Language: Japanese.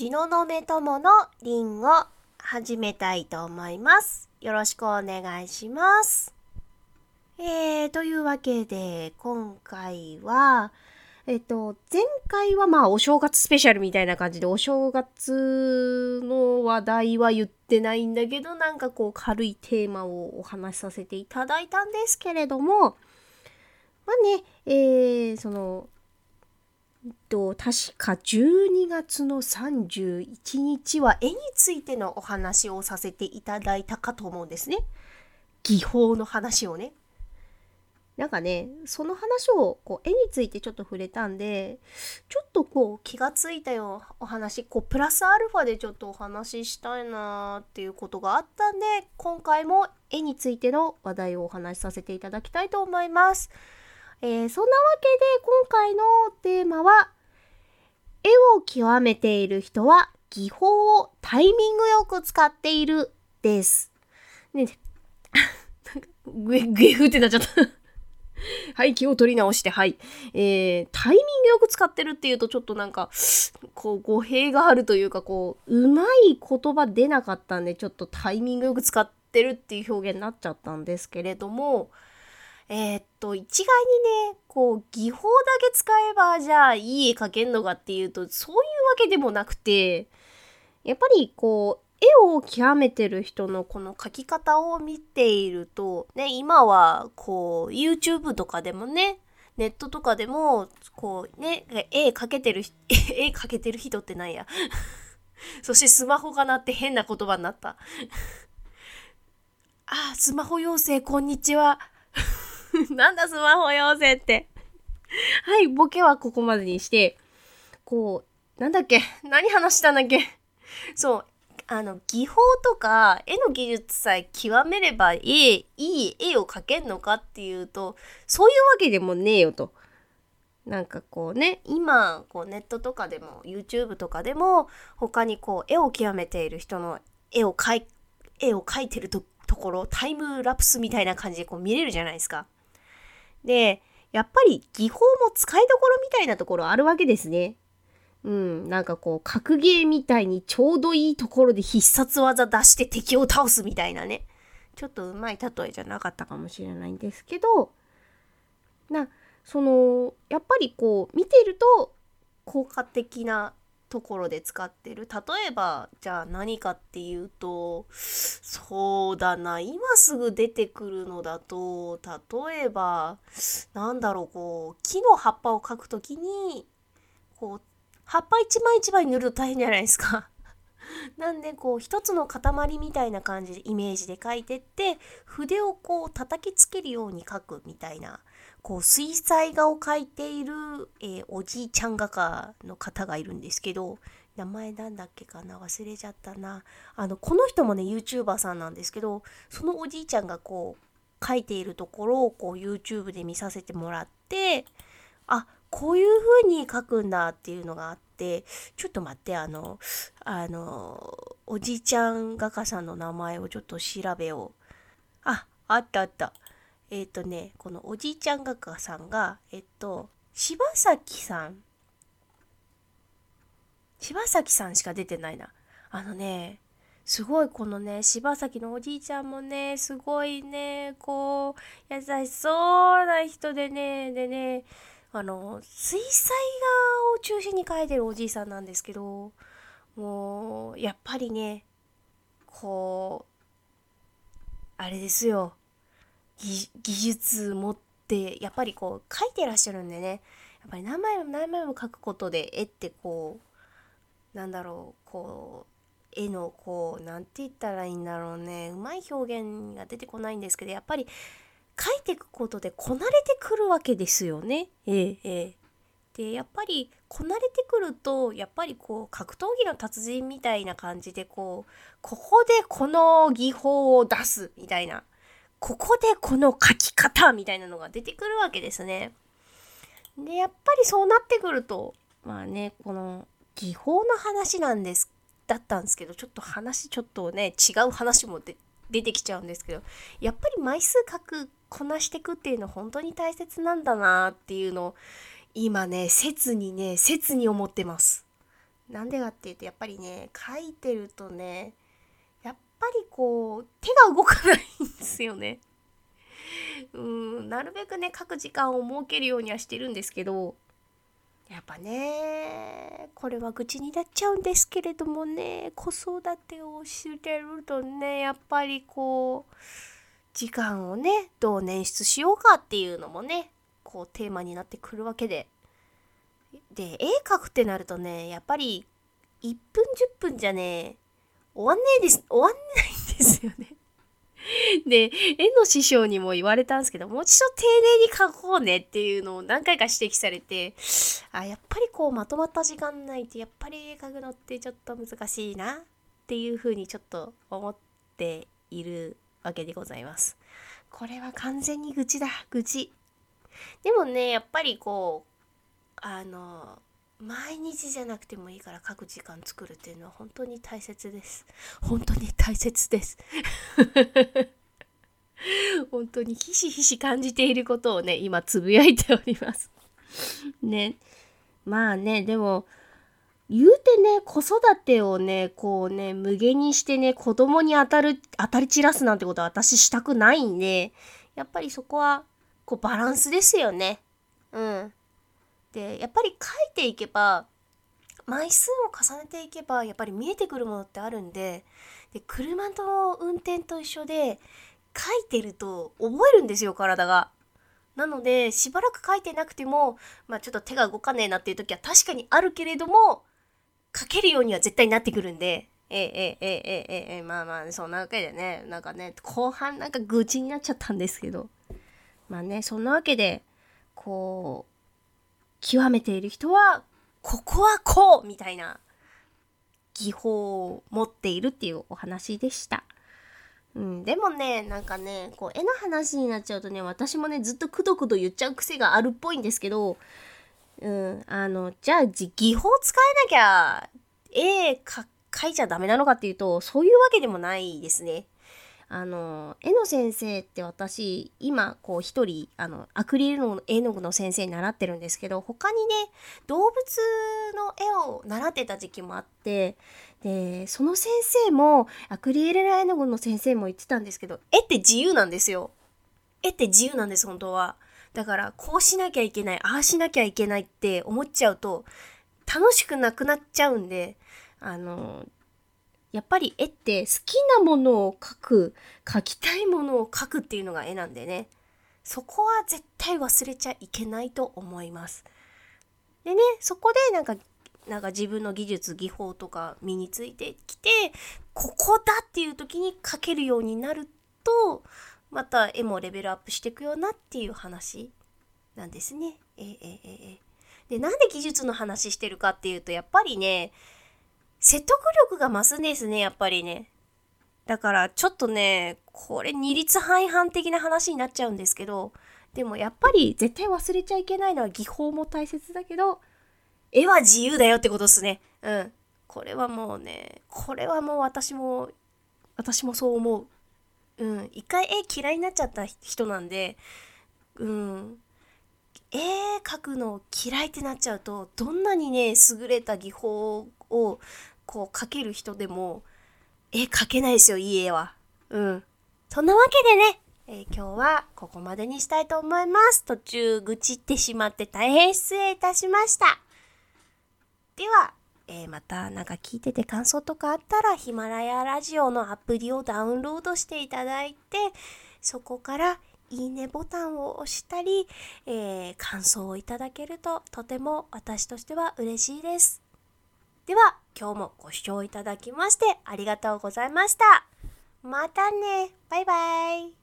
東雲友のりんご始めたいと思います。よろしくお願いします。えー、というわけで、今回は、えっと、前回はまあお正月スペシャルみたいな感じで、お正月の話題は言ってないんだけど、なんかこう軽いテーマをお話しさせていただいたんですけれども、まあね、えー、その、と、確か12月の31日は絵についてのお話をさせていただいたかと思うんですね。技法の話をね。なんかね、その話をこう絵についてちょっと触れたんで、ちょっとこう気がついたよお話、こうプラスアルファでちょっとお話ししたいなーっていうことがあったんで、今回も絵についての話題をお話しさせていただきたいと思います。えーそんなわけで今回のテーマは絵を極めている人は技法をタイミングよく使っているです。ね、なんかグゲフってなっちゃった。はい、気を取り直して、はい。えー、タイミングよく使ってるっていうとちょっとなんか、こう、語弊があるというか、こう、うまい言葉出なかったんで、ちょっとタイミングよく使ってるっていう表現になっちゃったんですけれども、えーっと、一概にね、こう、技法だけ使えば、じゃあ、いい絵描けんのかっていうと、そういうわけでもなくて、やっぱり、こう、絵を極めてる人のこの描き方を見ていると、ね、今は、こう、YouTube とかでもね、ネットとかでも、こうね、絵描けてる、絵描けてる人ってなんや。そしてスマホが鳴って変な言葉になった。あ、スマホ妖精、こんにちは。なんだスマホ妖精って。はい、ボケはここまでにして、こう、なんだっけ？何話したんだっけ？そう、あの、技法とか絵の技術さえ極めれば、絵、いい絵を描けんのかっていうと、そういうわけでもねえよと。なんかこうね、今、こうネットとかでも、YouTube とかでも、他にこう、絵を極めている人の絵を描い、絵を描いてるとところ、タイムラプスみたいな感じでこう見れるじゃないですか。で、やっぱり技法も使いどころみたいなところあるわけですね。うん、なんかこう、格ゲーみたいにちょうどいいところで必殺技出して敵を倒すみたいなね。ちょっとうまい例えじゃなかったかもしれないんですけど、な、その、やっぱりこう、見てると効果的なところで使ってる。例えば、じゃあ何かっていうと、そうだな、今すぐ出てくるのだと、例えば、なんだろう、こう、木の葉っぱを描くときに、こう、葉っぱ一枚一枚塗ると大変じゃないですか。なんでこう一つの塊みたいな感じでイメージで描いてって筆をこう叩きつけるように描くみたいなこう水彩画を描いている、えーおじいちゃん画家の方がいるんですけど名前なんだっけかな忘れちゃったな。あのこの人もね YouTuber さんなんですけどそのおじいちゃんがこう描いているところをこう YouTube で見させてもらってあこういう風に書くんだっていうのがあってちょっと待ってあのあのおじいちゃん画家さんの名前をちょっと調べよう。ああったあった。えっ、とねこのおじいちゃん画家さんがえっと柴崎さん。柴崎さんしか出てないな。あのねすごいこのね柴崎のおじいちゃんもねすごいねこう優しそうな人でねでねあの水彩画を中心に描いてるおじいさんなんですけどもうやっぱりねこうあれですよ。技術持ってやっぱりこう描いてらっしゃるんでね。やっぱり何枚も何枚も描くことで絵ってこうなんだろうこう絵のこうなんて言ったらいいんだろうね。うまい表現が出てこないんですけどやっぱり書いてくことでこなれてくるわけですよね。ええええ、でやっぱりこなれてくるとやっぱりこう格闘技の達人みたいな感じでこうここでこの技法を出すみたいな。ここでこの書き方みたいなのが出てくるわけですね。でやっぱりそうなってくるとまあねこの技法の話なんですだったんですけどちょっと話ちょっとね違う話も出てきちゃうんですけどやっぱり枚数書くこなしてくっていうのは本当に大切なんだなっていうのを今ね切にね切に思ってます。なんでかっていうとやっぱりね書いてるとねぱりこう手が動かないんですよね。うんなるべくね書く時間を設けるようにはしてるんですけどやっぱねこれは愚痴になっちゃうんですけれどもね子育てをしてるとねやっぱりこう時間をねどう捻出しようかっていうのもねこうテーマになってくるわけでで絵描くってなるとねやっぱり1分10分じゃね終わんねえです終わんないんですよねで、絵の師匠にも言われたんですけど、もう一度丁寧に描こうねっていうのを何回か指摘されて、あ、やっぱりこうまとまった時間ないと、やっぱり絵描くのってちょっと難しいなっていうふうにちょっと思っているわけでございます。これは完全に愚痴だ、愚痴。でもね、やっぱりこう、あの、毎日じゃなくてもいいから書く時間作るっていうのは本当に大切です。本当に大切です。本当にひしひし感じていることをね、今つぶやいております。ね。まあね、でも、言うてね、子育てをね、こうね、無限にしてね、子供に当たる、当たり散らすなんてことは私したくないんで、やっぱりそこは、こうバランスですよね。うん。でやっぱり書いていけば枚数を重ねていけばやっぱり見えてくるものってあるんでで車の運転と一緒で書いてると覚えるんですよ体が。なのでしばらく書いてなくても、まあ、ちょっと手が動かねえなっていう時は確かにあるけれども書けるようには絶対になってくるんで。えええええええまあまあそんなわけでねなんかね後半なんか愚痴になっちゃったんですけどまあねそんなわけでこう極めている人は、ここはこうみたいな技法を持っているっていうお話でした。うん、でもね、なんかね、こう絵の話になっちゃうとね、私もね、ずっとくどくど言っちゃう癖があるっぽいんですけど、うん、あの、じゃあ、技法使えなきゃ、絵描いちゃダメなのかっていうと、そういうわけでもないですね。あの絵の先生って私今こう一人あのアクリルの絵の具の先生に習ってるんですけど他にね動物の絵を習ってた時期もあってでその先生もアクリル絵の具の先生も言ってたんですけど絵って自由なんですよ。絵って自由なんです本当は。だからこうしなきゃいけないああしなきゃいけないって思っちゃうと楽しくなくなっちゃうんであのやっぱり絵って好きなものを描く描きたいものを描くっていうのが絵なんでねそこは絶対忘れちゃいけないと思います。でねそこでなんかなんか自分の技術技法とか身についてきてここだっていう時に描けるようになるとまた絵もレベルアップしていくようなっていう話なんですね。ええええでなんで技術の話してるかっていうとやっぱりね説得力が増すんですね、やっぱりね。だからちょっとね、これ二律背反的な話になっちゃうんですけど、でもやっぱり絶対忘れちゃいけないのは技法も大切だけど、絵は自由だよってことですね。うん。これはもうね、これはもう私も、私もそう思う。うん。一回絵嫌いになっちゃった人なんで、うん。絵描くの嫌いってなっちゃうと、どんなにね、優れた技法をこう描ける人でも絵描けないですよ、いい絵は。うん。そんなわけでね、えー、今日はここまでにしたいと思います。途中愚痴ってしまって大変失礼いたしました。では、えー、またなんか聞いてて感想とかあったらヒマラヤラジオのアプリをダウンロードしていただいて、そこからいいねボタンを押したり、えー、感想をいただけるととても私としては嬉しいです。では、今日もご視聴いただきましてありがとうございました。またね。バイバイ。